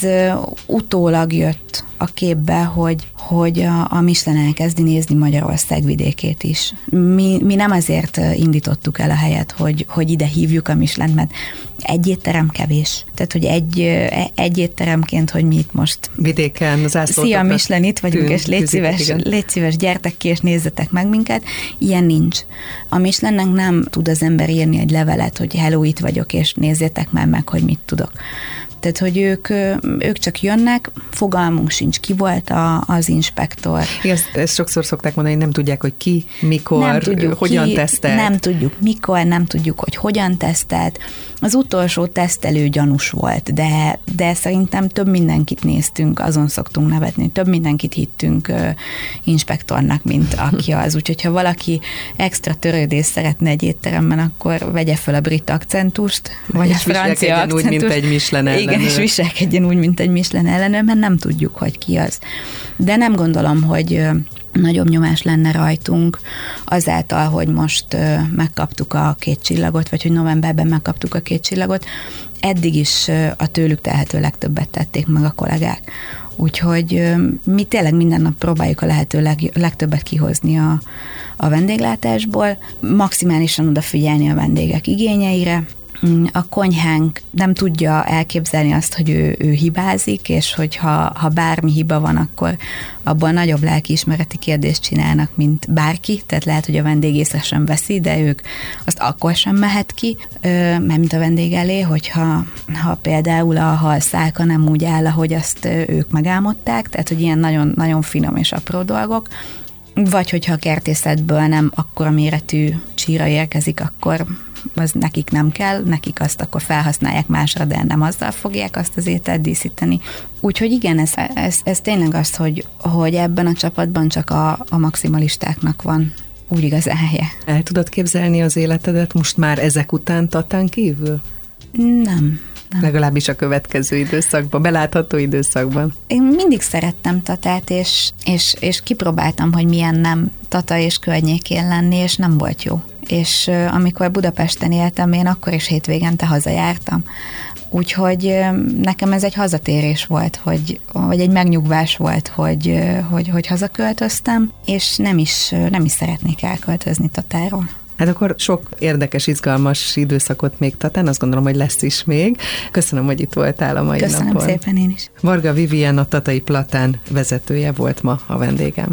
utólag jött a képbe, hogy, hogy a, a Michelin elkezdi nézni Magyarország vidékét is. Mi, mi nem azért indítottuk el a helyet, hogy, hogy ide hívjuk a Michelin, mert egy étterem kevés. Tehát, hogy egy, egy étteremként, hogy mi itt most... Vidéken, az Szia, Michelin, itt vagyunk, tűn, és légy szíves, légy szíves, gyertek ki, és nézzetek meg minket. Ilyen nincs. A Michelinnek nem tud az ember írni egy levelet, hogy hello, itt vagyok, és nézzétek már meg, hogy mit tudok. Tehát, hogy ők, ők csak jönnek, fogalmunk sincs, ki volt a, az inspektor. Igen, ezt, ezt sokszor szokták mondani, hogy nem tudják, hogy ki, mikor, nem tudjuk, hogyan ki, tesztelt. Nem tudjuk mikor, nem tudjuk, hogy hogyan tesztelt. Az utolsó tesztelő gyanús volt, de, de szerintem több mindenkit néztünk, azon szoktunk nevetni, több mindenkit hittünk uh, inspektornak, mint aki az. Úgyhogy ha valaki extra törődés szeretne egy étteremben, akkor vegye fel a brit akcentust, vagy és a francia akcentust. úgy, mint egy Michelin Igen, és viselkedjen úgy, mint egy Michelin ellenőr, mert nem tudjuk, hogy ki az. De nem gondolom, hogy nagyobb nyomás lenne rajtunk azáltal, hogy most megkaptuk a két csillagot, vagy hogy novemberben megkaptuk a két csillagot. Eddig is a tőlük telhető legtöbbet tették meg a kollégák. Úgyhogy mi tényleg minden nap próbáljuk a lehető leg, legtöbbet kihozni a, a vendéglátásból, maximálisan odafigyelni a vendégek igényeire, a konyhánk nem tudja elképzelni azt, hogy ő, ő hibázik, és hogyha ha bármi hiba van, akkor abban nagyobb lelkiismereti kérdést csinálnak, mint bárki, tehát lehet, hogy a vendég észre sem veszi, de ők azt akkor sem mehet ki, mert mint a vendég elé, hogyha ha például a halszálka nem úgy áll, ahogy azt ők megálmodták, tehát hogy ilyen nagyon, nagyon finom és apró dolgok, vagy hogyha a kertészetből nem akkora méretű csíra érkezik, akkor az nekik nem kell, nekik azt akkor felhasználják másra, de nem azzal fogják azt az ételt díszíteni. Úgyhogy igen, ez, ez, ez tényleg az, hogy, hogy ebben a csapatban csak a, a maximalistáknak van úgy igazán helye. El tudod képzelni az életedet most már ezek után Tatán kívül? Nem. Nem. Legalábbis a következő időszakban, belátható időszakban. Én mindig szerettem Tatát, és, és, és kipróbáltam, hogy milyen nem Tata és környékén lenni, és nem volt jó és amikor Budapesten éltem, én akkor is hétvégente hazajártam. Úgyhogy nekem ez egy hazatérés volt, hogy, vagy egy megnyugvás volt, hogy, hogy, hogy hazaköltöztem, és nem is, nem is szeretnék elköltözni Tatáról. Hát akkor sok érdekes, izgalmas időszakot még Tatán, azt gondolom, hogy lesz is még. Köszönöm, hogy itt voltál a mai Köszönöm napon. Köszönöm szépen én is. Varga Vivien, a Tatai Platán vezetője volt ma a vendégem.